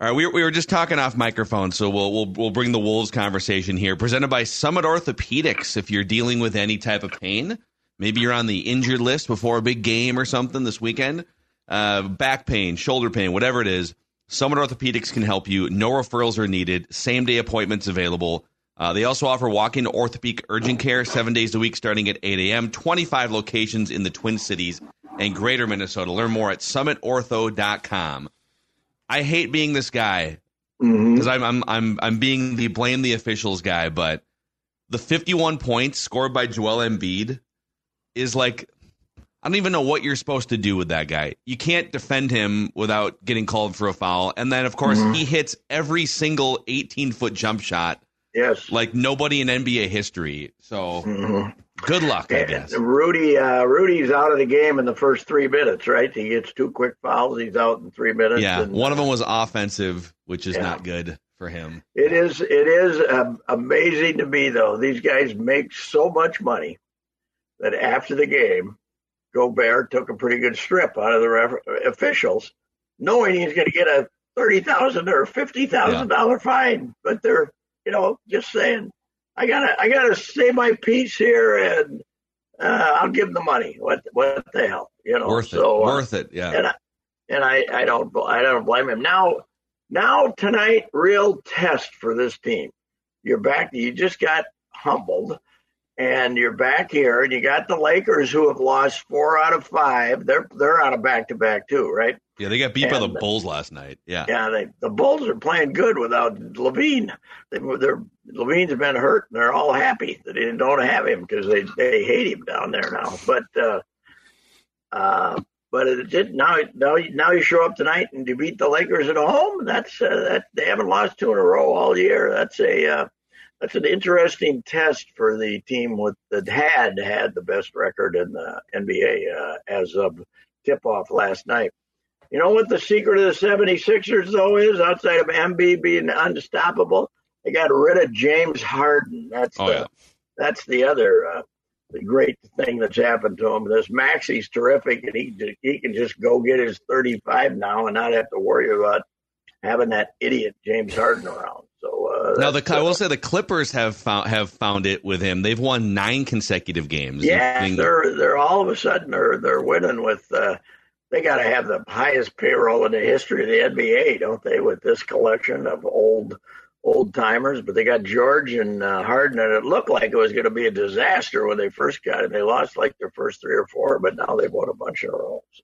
All right, we, we were just talking off microphone, so we'll, we'll we'll bring the Wolves conversation here. Presented by Summit Orthopedics. If you're dealing with any type of pain, maybe you're on the injured list before a big game or something this weekend, uh, back pain, shoulder pain, whatever it is, Summit Orthopedics can help you. No referrals are needed. Same day appointments available. Uh, they also offer walk-in orthopedic urgent care seven days a week, starting at 8 a.m. 25 locations in the Twin Cities and Greater Minnesota. Learn more at summitortho.com. I hate being this guy because I'm, I'm I'm I'm being the blame the officials guy, but the 51 points scored by Joel Embiid is like I don't even know what you're supposed to do with that guy. You can't defend him without getting called for a foul, and then of course he hits every single 18 foot jump shot Yes. like nobody in NBA history. So Mm-hmm. Good luck, I guess. Rudy, uh, Rudy's out of the game in the first three minutes, right? He gets two quick fouls. He's out in three minutes. Yeah, and, one of uh, them was offensive, which is Yeah. not good for him. It is. It is um, amazing to me, though. These guys make so much money that after the game, Gobert took a pretty good strip out of the ref- officials, knowing he's going to get a thirty thousand or fifty thousand dollar fine. But they're, you know, just saying, I gotta, I gotta say my piece here, and uh, I'll give them the money. What, what the hell, you know? Worth it. so, uh, Worth it. Yeah. and I, and I, I don't I don't blame him. Now now tonight, real test for this team. You're back. You just got humbled, and you're back here, and you got the Lakers who have lost four out of five. They're they're on a back to back too, right? Yeah, they got beat by the Bulls last night. Yeah. Yeah, they, the Bulls are playing good without LaVine. They, they're, LaVine's been hurt, and they're all happy that they don't have him because they they hate him down there now. But uh, uh, but it did now. Now now you show up tonight and you beat the Lakers at home. That's uh, that they haven't lost two in a row all year. That's a uh, that's an interesting test for the team with that had had the best record in the NBA uh, as of tip off last night. You know what the secret of the 76ers, though, is outside of Embiid being unstoppable? They got rid of James Harden. That's Oh, the, yeah. that's the other uh, the great thing that's happened to him. This Maxey's terrific, and he he can just go get his 35 now and not have to worry about having that idiot James Harden around. So uh, Now the I will say the Clippers have found have found it with him. They've won nine consecutive games. Yeah, including- they're they're all of a sudden they're they're winning with. Uh, they got to have the highest payroll in the history of the NBA, don't they? With this collection of old old timers, but they got George and uh, Harden, and it looked like it was going to be a disaster when they first got it. They lost like their first three or four, but now they've won a bunch in a row. So.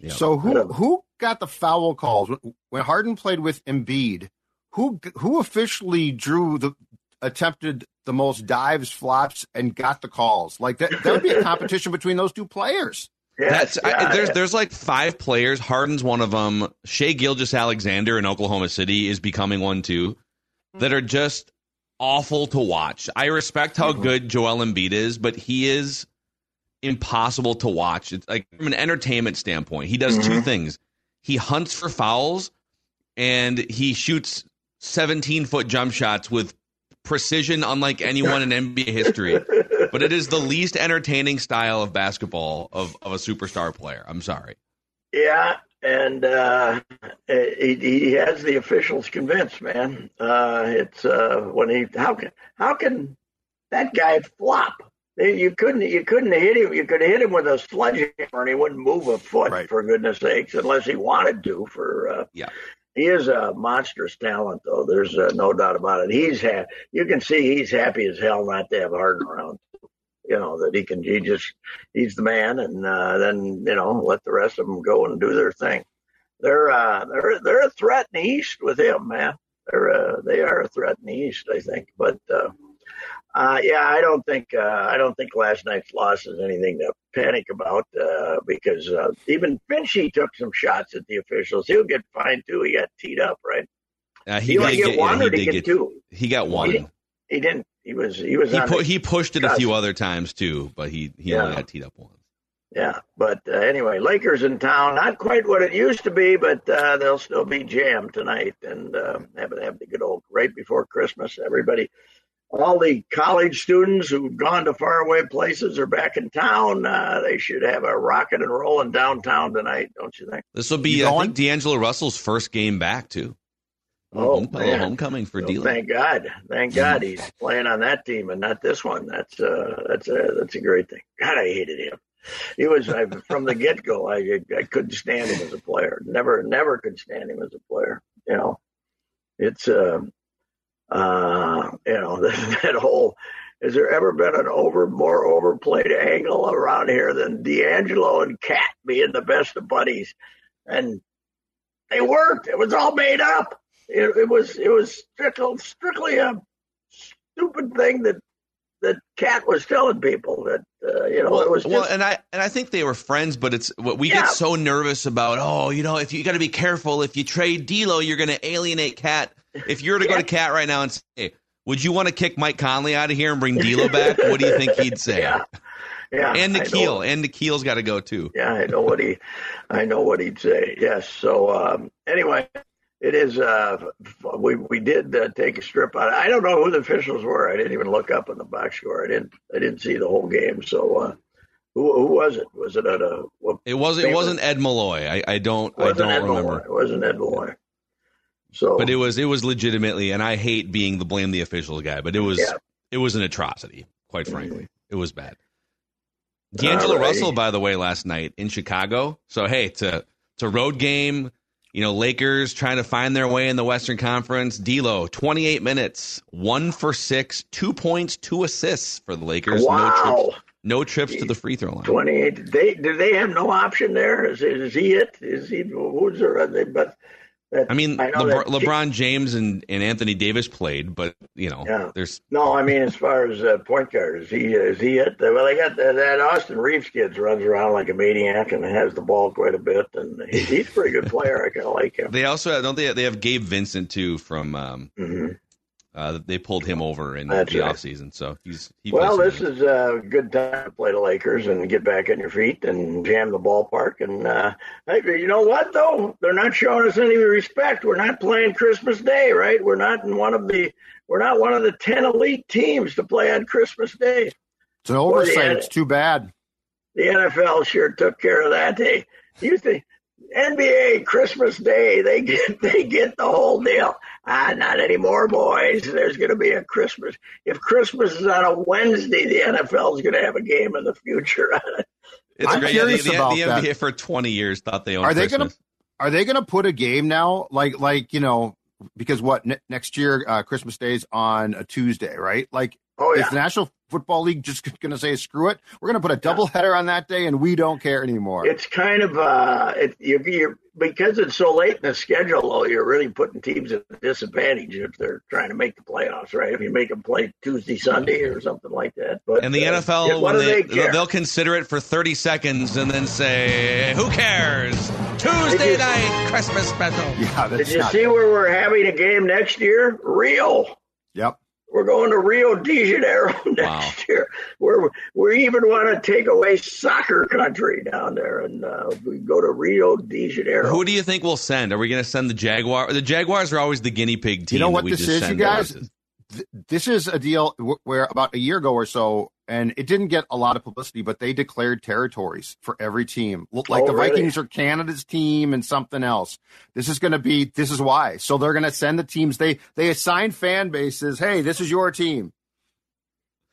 Yeah. So who who got the foul calls when Harden played with Embiid? Who who officially drew the attempted the most dives, flops, and got the calls? Like that that would be a competition between those two players. That's yeah, I, there's yeah. there's like five players. Harden's one of them. Shai Gilgeous-Alexander in Oklahoma City is becoming one too. That are just awful to watch. I respect how mm-hmm. good Joel Embiid is, but he is impossible to watch. It's like from an entertainment standpoint, he does two mm-hmm. things. He hunts for fouls and he shoots 17 foot jump shots with precision unlike anyone in NBA history. But it is the least entertaining style of basketball of, of a superstar player. I'm sorry. Yeah, and uh, he, he has the officials convinced, man. Uh, it's uh, when he how can how can that guy flop? You couldn't you couldn't hit him. You could hit him with a sledgehammer and he wouldn't move a foot Right. for goodness sakes, unless he wanted to. For uh, Yeah. He is a monstrous talent, though. There's uh, no doubt about it. He's ha- you can see he's happy as hell not to have Harden around. You know that he can. He just he's the man, and uh, then you know let the rest of them go and do their thing. They're uh, they're they're a threat in the East with him, man. They're uh, they are a threat in the East, I think. But uh, uh, yeah, I don't think uh, I don't think last night's loss is anything to panic about uh, because uh, even Finchy took some shots at the officials. He'll get fined too. He got teed up, right? Uh, He, did get one yeah, or he did he get get two? he got one. didn't. He didn't. He was he was He pu- he pushed it a few other times too, but he he only got teed up once. Yeah, but uh, anyway, Lakers in town. Not quite what it used to be, but uh, they'll still be jammed tonight and uh, have have the good old right before Christmas. Everybody, all the college students who've gone to faraway places are back in town. Uh, they should have a rocket and rolling downtown tonight, don't you think? This will be You I think D'Angelo Russell's first game back too. Oh, Home- man. homecoming for So D'Lo. thank God, thank God he's playing on that team and not this one. That's uh, that's a that's a great thing. God, I hated him. He was I, from the get go. I I couldn't stand him as a player. Never never could stand him as a player. You know, it's uh, uh, you know that whole. Has there ever been an over more overplayed angle around here than D'Angelo and Cat being the best of buddies? And they worked. It was all made up. It, it was it was strictly, strictly a stupid thing that that Cat was telling people that uh, you know well, it was just, well, and I and I think they were friends, but it's what we Yeah. get so nervous about. Oh, you know, if you got to be careful, if you trade D'Lo, you're going to alienate Cat. If you were to go to Cat right now and say, hey, "Would you want to kick Mike Conley out of here and bring D'Lo back?" what do you think he'd say? yeah, yeah. And. Nickeil, and Nickeil's got to go too. Yeah, I know what he, I know what he'd say. Yes. So um, anyway, it is. Uh, we we did uh, take a strip out. I don't know who the officials were. I didn't even look up in the box score. I didn't. I didn't see the whole game. So uh, who who was it? Was it at a? What, It was. It wasn't Ed Malloy. I, I don't. I don't Ed remember. Malloy. It wasn't Ed Malloy. So, But it was. It was legitimately, and I hate being the blame the officials guy. But it was. Yeah. It was an atrocity. Quite frankly, it was bad. D'Angelo Alrighty. Russell, by the way, last night in Chicago. So hey, to to road game. You know, Lakers trying to find their way in the Western Conference. D'Lo, 28 minutes, one for six, two points, two assists for the Lakers. No wow, trips, no trips to the free throw line. twenty-eight. They do they have no option there? Is is he it? Is he who's there? They, but I mean, I know LeBron, James and, and Anthony Davis played, but you know, Yeah. there's No, I mean as far as uh, point guard, is he is he it? Well, they got that, that Austin Reaves kid runs around like a maniac and has the ball quite a bit, and he, he's a pretty good player. I kind of like him. they also have, don't they? They have Gabe Vincent too from. Um, hmm uh, they pulled him over in That's the right. offseason, so he's. He Well, this is a good time to play the Lakers and get back on your feet and jam the ballpark. And uh, hey, you know what though? They're not showing us any respect. We're not playing Christmas Day, right? We're not in one of the we're not one of the ten elite teams to play on Christmas Day. It's an oversight. yeah. It's too bad. the NFL sure took care of that. They you think NBA Christmas Day they get they get the whole deal. Ah, not anymore, boys. There's going to be a Christmas. If Christmas is on a Wednesday, the NFL is going to have a game in the future. It's I'm great. curious the, the, about the that. NBA for 20 years thought they owned Are they gonna- Are they going to put a game now? Like, like you know, because what ne- next year uh, Christmas Day's on a Tuesday, right? Like, oh is yeah, the National Football League just going to say screw it? We're going to put a double header on that day, and we don't care anymore. it's kind of uh, it, you, you're because it's so late in the schedule. Though you're really putting teams at a disadvantage if they're trying to make the playoffs, right? If you make them play Tuesday, Sunday, or something like that. But And the uh, NFL, yeah, when they, they they'll consider it for 30 seconds and then say, who cares? Tuesday you- night Christmas special. yeah, Did that's you not. see where we're having a game next year? Real. Yep. We're going to Rio de Janeiro next Wow. year. We're, we even want to take away soccer country down there, and uh, we go to Rio de Janeiro. Who do you think we'll send? Are we going to send the Jaguar? The Jaguars are always the guinea pig team. You know that what we this just is, you guys? Th- this is a deal where about a year ago or so, and it didn't get a lot of publicity, but they declared territories for every team. Look Like Oh, the really? Vikings are Canada's team and something else. This is going to be. This is why. So they're going to send the teams. They they assign fan bases. Hey, this is your team.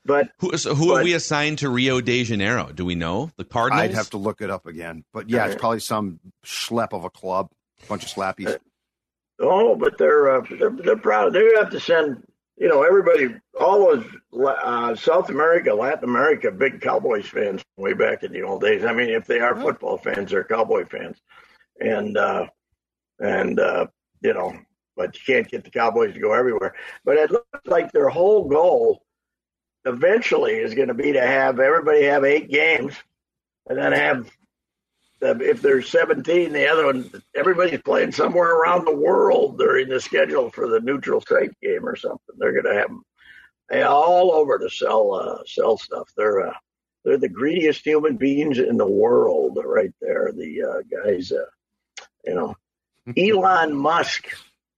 But Who, so who are we assigned to Rio de Janeiro? Do we know? The Cardinals? I'd have to look it up again, but yeah, it's probably some schlep of a club, a bunch of slappies. oh, but they're uh, they're they're proud. They have to send. You know, everybody, all those uh, South America, Latin America, big Cowboys fans way back in the old days. I mean, if they are football fans, they're Cowboy fans, and uh, and uh, you know, but you can't get the Cowboys to go everywhere. But it looks like their whole goal eventually is going to be to have everybody have eight games, and then have if there's 17, the other one everybody's playing somewhere around the world during the schedule for the neutral site game or something. They're going to have them all over to sell uh, sell stuff. They're uh, they're the greediest human beings in the world, right there. The uh, guys, uh, you know, Elon Musk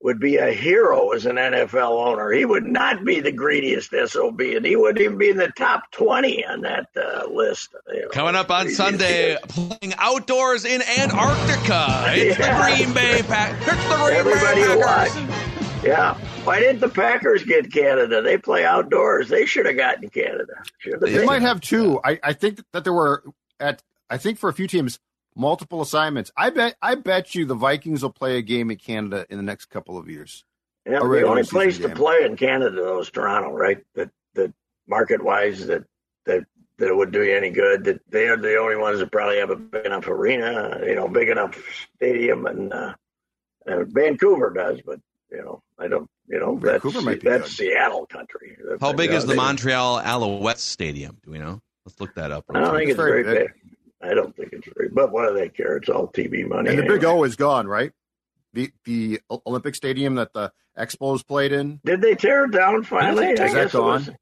would be a hero as an NFL owner. He would not be the greediest SOB, and he wouldn't even be in the top 20 on that uh, list. you know. Coming up on Sunday, playing outdoors in Antarctica. It's Yeah. the Green Bay Pack. It's the Green Everybody Bay watch. Packers. Yeah. Why didn't the Packers get Canada? They play outdoors. They should have gotten Canada. Should have They been. might have two. I, I think that there were at I think for a few teams multiple assignments. I bet I bet you the Vikings will play a game in Canada in the next couple of years. Yeah, the only season place to play in Canada though is Toronto, right? That that market wise that that that it would do you any good. That they are the only ones that probably have a big enough arena, you know, big enough stadium, and uh, uh, Vancouver does, but you know, I don't, you know, Vancouver that's might be that's good. Seattle country. How big You is the they- Montreal Alouettes Stadium? Do we know? Let's look that up. I don't think It's it's very very big. I don't think it's very, but what do they care? It's all TV money. And the Big. O is gone, right? The the Olympic Stadium that the Expos played in. Did they tear it down finally? Is I that guess it was. gone?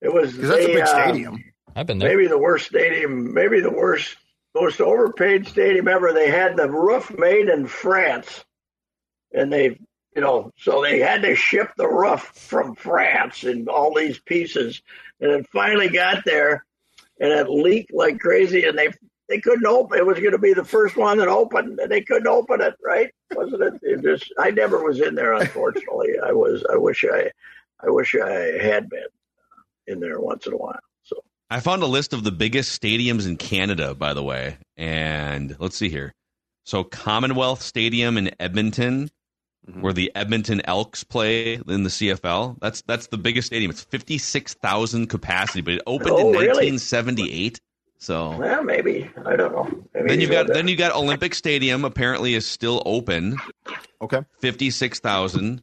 It was Because that's a the, big uh, stadium. I've been there. maybe the worst stadium, maybe the worst, most overpaid stadium ever. They had the roof made in France, and they, you know, so they had to ship the roof from France in all these pieces, and it finally got there, and it leaked like crazy, and they they couldn't open. It was going to be the first one that opened, and they couldn't open it. Right? Wasn't it? It just I never was in there. Unfortunately, I was. I wish I, I wish I had been uh, in there once in a while. So. I found a list of the biggest stadiums in Canada, by the way. And let's see here. So Commonwealth Stadium in Edmonton, Mhm. where the Edmonton Elks play in the CFL. That's that's the biggest stadium. It's fifty six thousand capacity, but it opened Oh, in really? nineteen seventy eight. So Well, maybe I don't know. Maybe then you've got got then you got Olympic Stadium. Apparently, is still open. Okay. Fifty six thousand.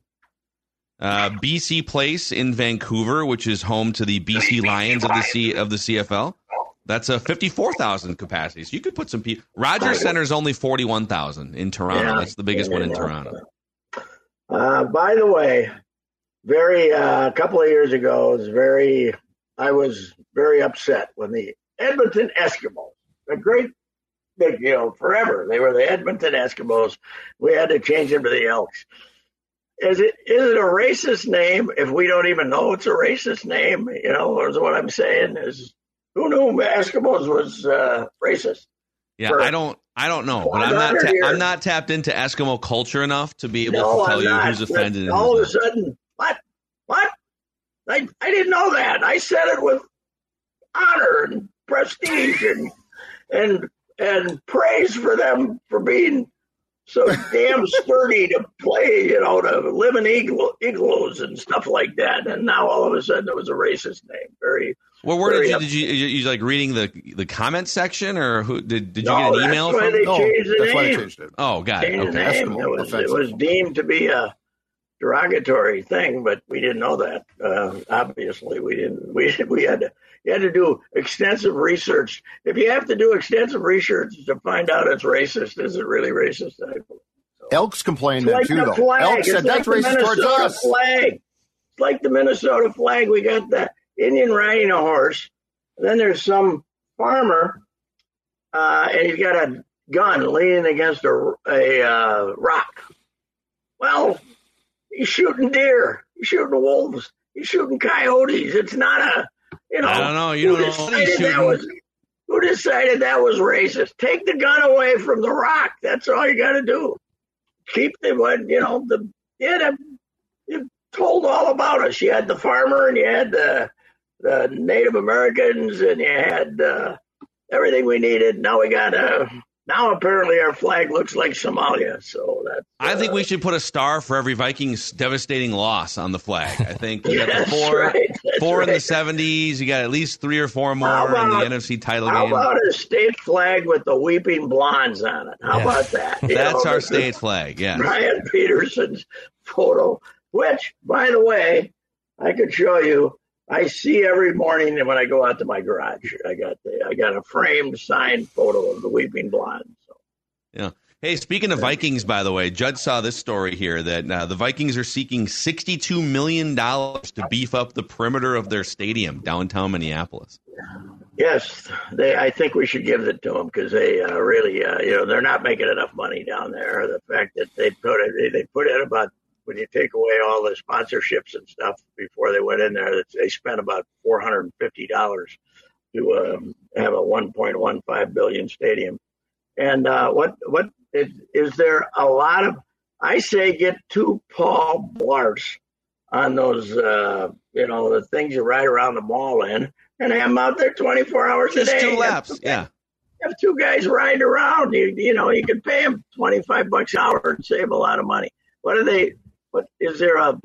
Uh, BC Place in Vancouver, which is home to the BC Lions of the C of the CFL. That's a fifty-four thousand capacity. So you could put some people. Rogers Center is only forty-one thousand in Toronto. Yeah. That's the biggest one in Yeah. Toronto. Uh, by the way, very uh, a couple of years ago, was very. I was very upset when the Edmonton Eskimos, a great big deal forever. They were the Edmonton Eskimos. We had to change them to the Elks. Is it is it a racist name if we don't even know it's a racist name? You know, is what I'm saying is who knew Eskimos was uh, racist? Yeah, I don't. I don't know, but I'm not. Ta- I'm not tapped into Eskimo culture enough to be able No, to tell I'm you not. who's offended. All of a sudden, what? What? I, I didn't know that. I said it with honor and prestige and and and praise for them for being so damn sturdy to play, you know, to live in igloo, igloos and stuff like that. And now all of a sudden it was a racist name. Very Well, where did you up- did you, you you like reading the the comment section or who did did you No, get an email from? they No, changed the that's why they changed it. Oh, got it. changed the Okay. It was, it was deemed to be a derogatory thing, but we didn't know that. Uh, obviously, we didn't. We we had to you had to do extensive research. If you have to do extensive research to find out it's racist, is it really racist? I believe. Elks complained It's like too, the though. flag. Elks It's said like that's the racist towards us. flag. It's like the Minnesota flag. We got the Indian riding a horse. Then there's some farmer, uh, and he's got a gun leaning against a, a uh, rock. Well, he's shooting deer. He's shooting wolves. He's shooting coyotes. It's not a, you know. I don't know. You who don't know what he's decided that was- who decided that was racist? Take the gun away from the rock. That's all you got to do. Keep the you know the yeah. The, you told all about us. You had the farmer and you had the the Native Americans and you had uh, everything we needed. Now we got uh, now apparently our flag looks like Somalia. So that's I think uh, we should put a star for every Vikings devastating loss on the flag. I think you got the four, right, four in the seventies. You got at least three or four more How in the NFC title How game. How about a state flag with the weeping blondes on it? How Yeah. about that? You That's know, our state flag. Yeah. Brian Peterson's photo, which, by the way, I could show you. I see every morning when I go out to my garage. I got the, I got a framed signed photo of the Weeping Blonde. So, Yeah. Hey, speaking of Vikings, by the way, Judd saw this story here that uh, the Vikings are seeking $62 million to beef up the perimeter of their stadium downtown Minneapolis. yes, they. I think we should give it to them because they uh, really, uh, you know, they're not making enough money down there. The fact that they put it, they, they put in about when you take away all the sponsorships and stuff before they went in there, that they spent about four hundred and fifty dollars to um, have a one point one five billion stadium. And uh, what what is, is there a lot of I say get two Paul Blarts on those, uh, you know, the things you ride around the mall in, and have them out there 24 hours Just a day. two laps. two- Yeah. Have two guys riding around. You, you know, you can pay them 25 bucks an hour and save a lot of money. What are they? What is there a?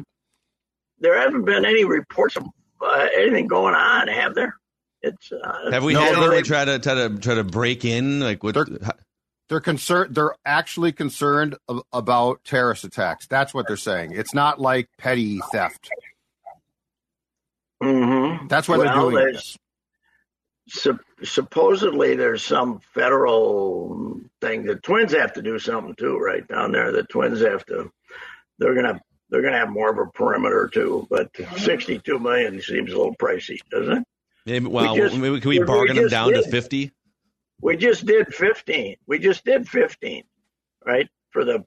There haven't been any reports of uh, anything going on, have there? It's uh, Have we No, had they're- anyone try to try to try to break in? Like what? They're- They're concerned. They're actually concerned about terrorist attacks. That's what they're saying. It's not like petty theft. mhm. That's why well, they're doing there's supposedly there's some federal thing. The Twins have to do something too, right down there. The Twins have to. They're gonna. They're gonna have more of a perimeter too, but 62 million seems a little pricey, doesn't it? Maybe, well, just- maybe can we we bargain them just down to fifty? We just did 15. We just did 15, right? For the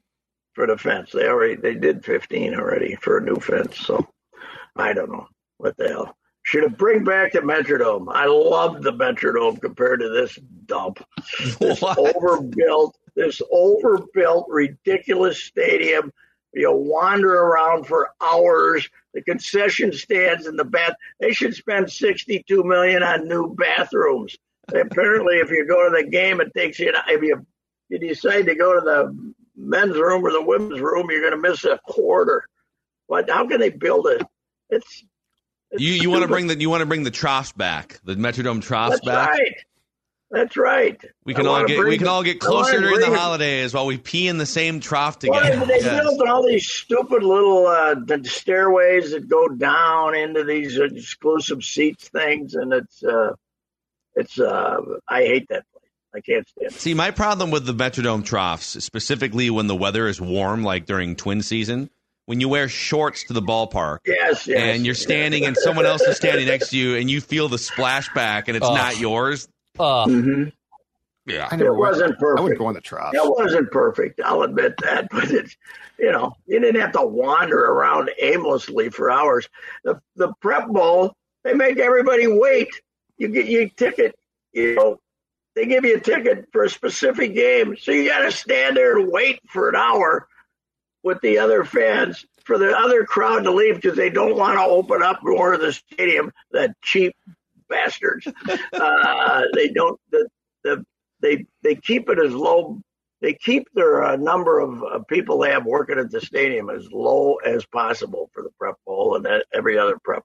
for the fence. They already they did 15 already for a new fence. So I don't know what the hell. Should have bring back the Metrodome. I love the Metrodome compared to this dump. This What? overbuilt, this overbuilt, ridiculous stadium. You'll wander around for hours. The concession stands in the bath. They should spend 62 million on new bathrooms. Apparently, if you go to the game, it takes you. If you you decide to go to the men's room or the women's room, you're going to miss a quarter. What? How can they build it? It's, it's You you want to bring the you want to bring the troughs back, the Metrodome troughs That's back. right. That's right. We I can all get we can all get closer during the holidays while we pee in the same trough Well, together. they Yes. built all these stupid little uh, the stairways that go down into these exclusive seats things, and it's uh, it's uh, I hate that place. I can't stand it. See, my problem with the Metrodome troughs, specifically when the weather is warm, like during twin season, when you wear shorts to the ballpark Yes, yes. and you're standing and someone else is standing next to you and you feel the splashback and it's Oh. not yours. Uh, hmm Yeah. I It never went. wasn't perfect. I wouldn't perfect. go in the trough. It wasn't perfect. I'll admit that, but it's you know you didn't have to wander around aimlessly for hours. The the prep bowl they make everybody wait. You get your ticket. You know they give you a ticket for a specific game, so you got to stand there and wait for an hour with the other fans for the other crowd to leave because they don't want to open up more of the stadium. That cheap bastards. uh, they don't. The, the they they keep it as low. They keep their uh, number of uh, people they have working at the stadium as low as possible for the prep bowl and that, every other prep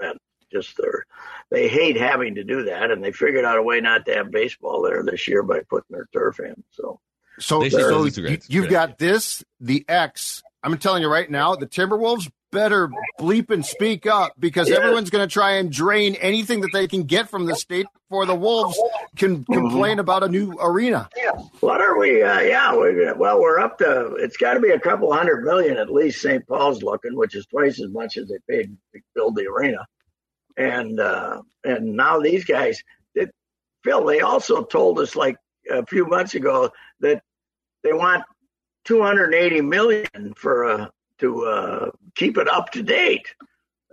event. Just their, they hate having to do that, and they figured out a way not to have baseball there this year by putting their turf in. So So, so it's a great- you, it's a you've got this, the X. I'm telling you right now, the Timberwolves better bleep and speak up because Yeah. everyone's going to try and drain anything that they can get from the state before the Wolves can Mm-hmm. complain about a new arena. Yeah. What are we? Uh, yeah, we well we're up to. It's got to be a couple hundred million at least. St. Paul's looking, which is twice as much as they paid to build the arena. And uh, and now these guys, it, Phil, they also told us like a few months ago that they want 280 million for uh, to uh, keep it up to date.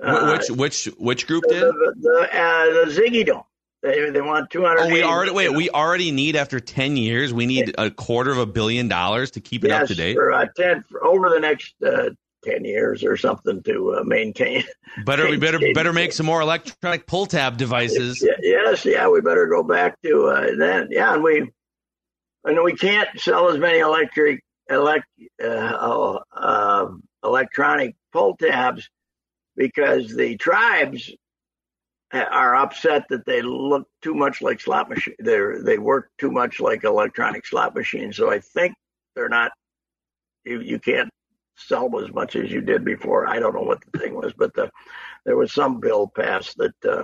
Uh, which which which group did? the, the, uh, the Ziggy Dome. They they want 200. Oh, we already wait. We already need after ten years. We need a quarter of a billion dollars to keep it up to date. for uh, ten for over the next uh, ten years or something to uh, maintain. Better we better better make some more electronic pull tab devices. Yes, yeah, we better go back to uh, that. Yeah, and we and we can't sell as many electric elect uh, uh, uh, electronic pull tabs because the tribes are upset that they look too much like slot machine. They they work too much like electronic slot machines. So I think they're not. You you can't sell as much as you did before. I don't know what the thing was, but the, there was some bill passed that uh,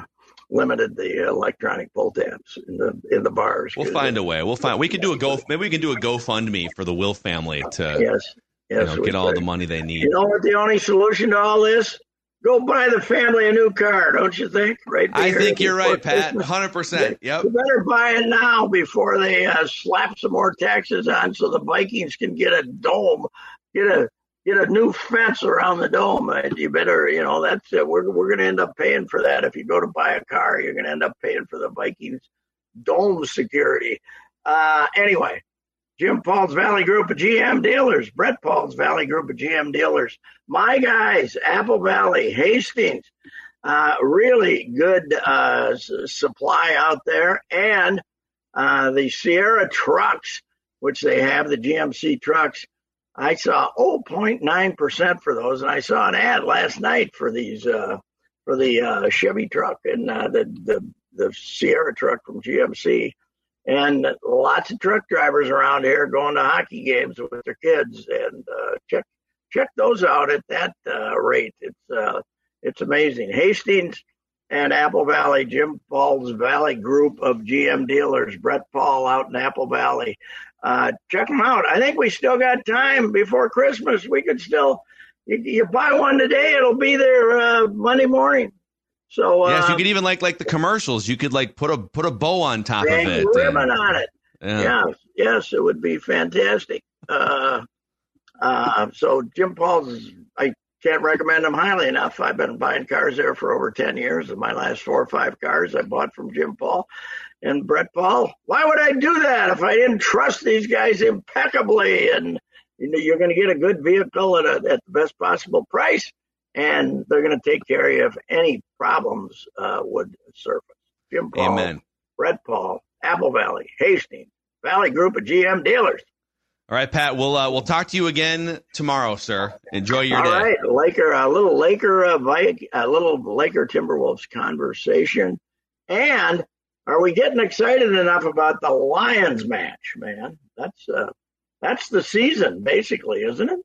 limited the electronic pull tabs in the in the bars. We'll find a way. We'll find. We could do a go. Maybe we can do a GoFundMe for the Wilf family to Yes, you yes. know, get all the money they need. You know what? The only solution to all this: go buy the family a new car. Don't you think? Right. I think you're right, Pat. Hundred percent. Yep. You better buy it now before they uh, slap some more taxes on, so the Vikings can get a dome, get a get a new fence around the dome. Uh, You better, you know, that's it. We're we're going to end up paying for that. If you go to buy a car, you're going to end up paying for the Vikings dome security. Uh, anyway, Jim Paul's Valley Group of GM dealers, Brett Paul's Valley Group of GM dealers, my guys, Apple Valley, Hastings, uh, really good uh, supply out there, and uh, the Sierra trucks, which they have, the GMC trucks. I saw 0.9% for those, and I saw an ad last night for these uh, for the uh, Chevy truck and uh, the, the the Sierra truck from GMC, and lots of truck drivers around here going to hockey games with their kids, and uh check check those out at that uh, rate. It's uh it's amazing. Hastings and Apple Valley, Jim Paul's Valley group of GM dealers, Brett Paul out in Apple Valley. Uh, check them out. I think we still got time before Christmas. We could still, you, you buy one today, it'll be there uh, Monday morning. So uh, yes, you could even like like the commercials. You could like put a put a bow on top of it, ribbon and, on it. Yeah. Yes, yes, it would be fantastic. Uh, uh, so Jim Paul's, I can't recommend them highly enough. I've been buying cars there for over 10 years. And my last four or five cars I bought from Jim Paul and Brett Paul. Why would I do that if I didn't trust these guys impeccably? And you know, you're going to get a good vehicle at, a, at the best possible price, and they're going to take care of you if any problems uh, would surface. Jim Paul, Amen. Brett Paul, Apple Valley, Hastings, Valley Group of GM dealers. All right, Pat. We'll uh, we'll talk to you again tomorrow, sir. Enjoy your All day. All right, Laker, a little Laker, uh, a little Laker Timberwolves conversation, and are we getting excited enough about the Lions match, man? That's uh, that's the season, basically, isn't it?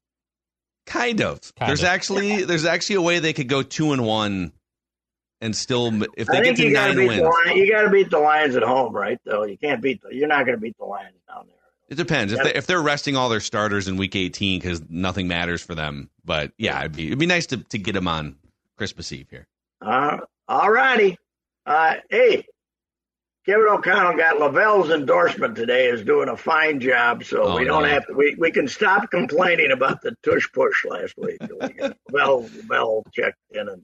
Kind of. Kind there's of. actually there's actually a way they could go two and one, and still if they get to nine wins, the, you got to beat the Lions at home, right? Though you can't beat the, you're not going to beat the Lions down there. It depends if they if they're resting all their starters in week 18 because nothing matters for them. But yeah, it'd be it'd be nice to to get them on Christmas Eve here. Uh, all righty. Uh, hey, Kevin O'Connell got Lavelle's endorsement today. Is doing a fine job, so oh, we don't no. have to. We, we can stop complaining about the tush push last week. Lavelle Lavelle checked in and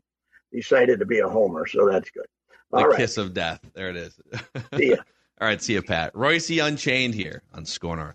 decided to be a homer, so that's good. All the right. kiss of death. There it is. See ya. All right, see you, Pat. Reusse Unchained here on Score North.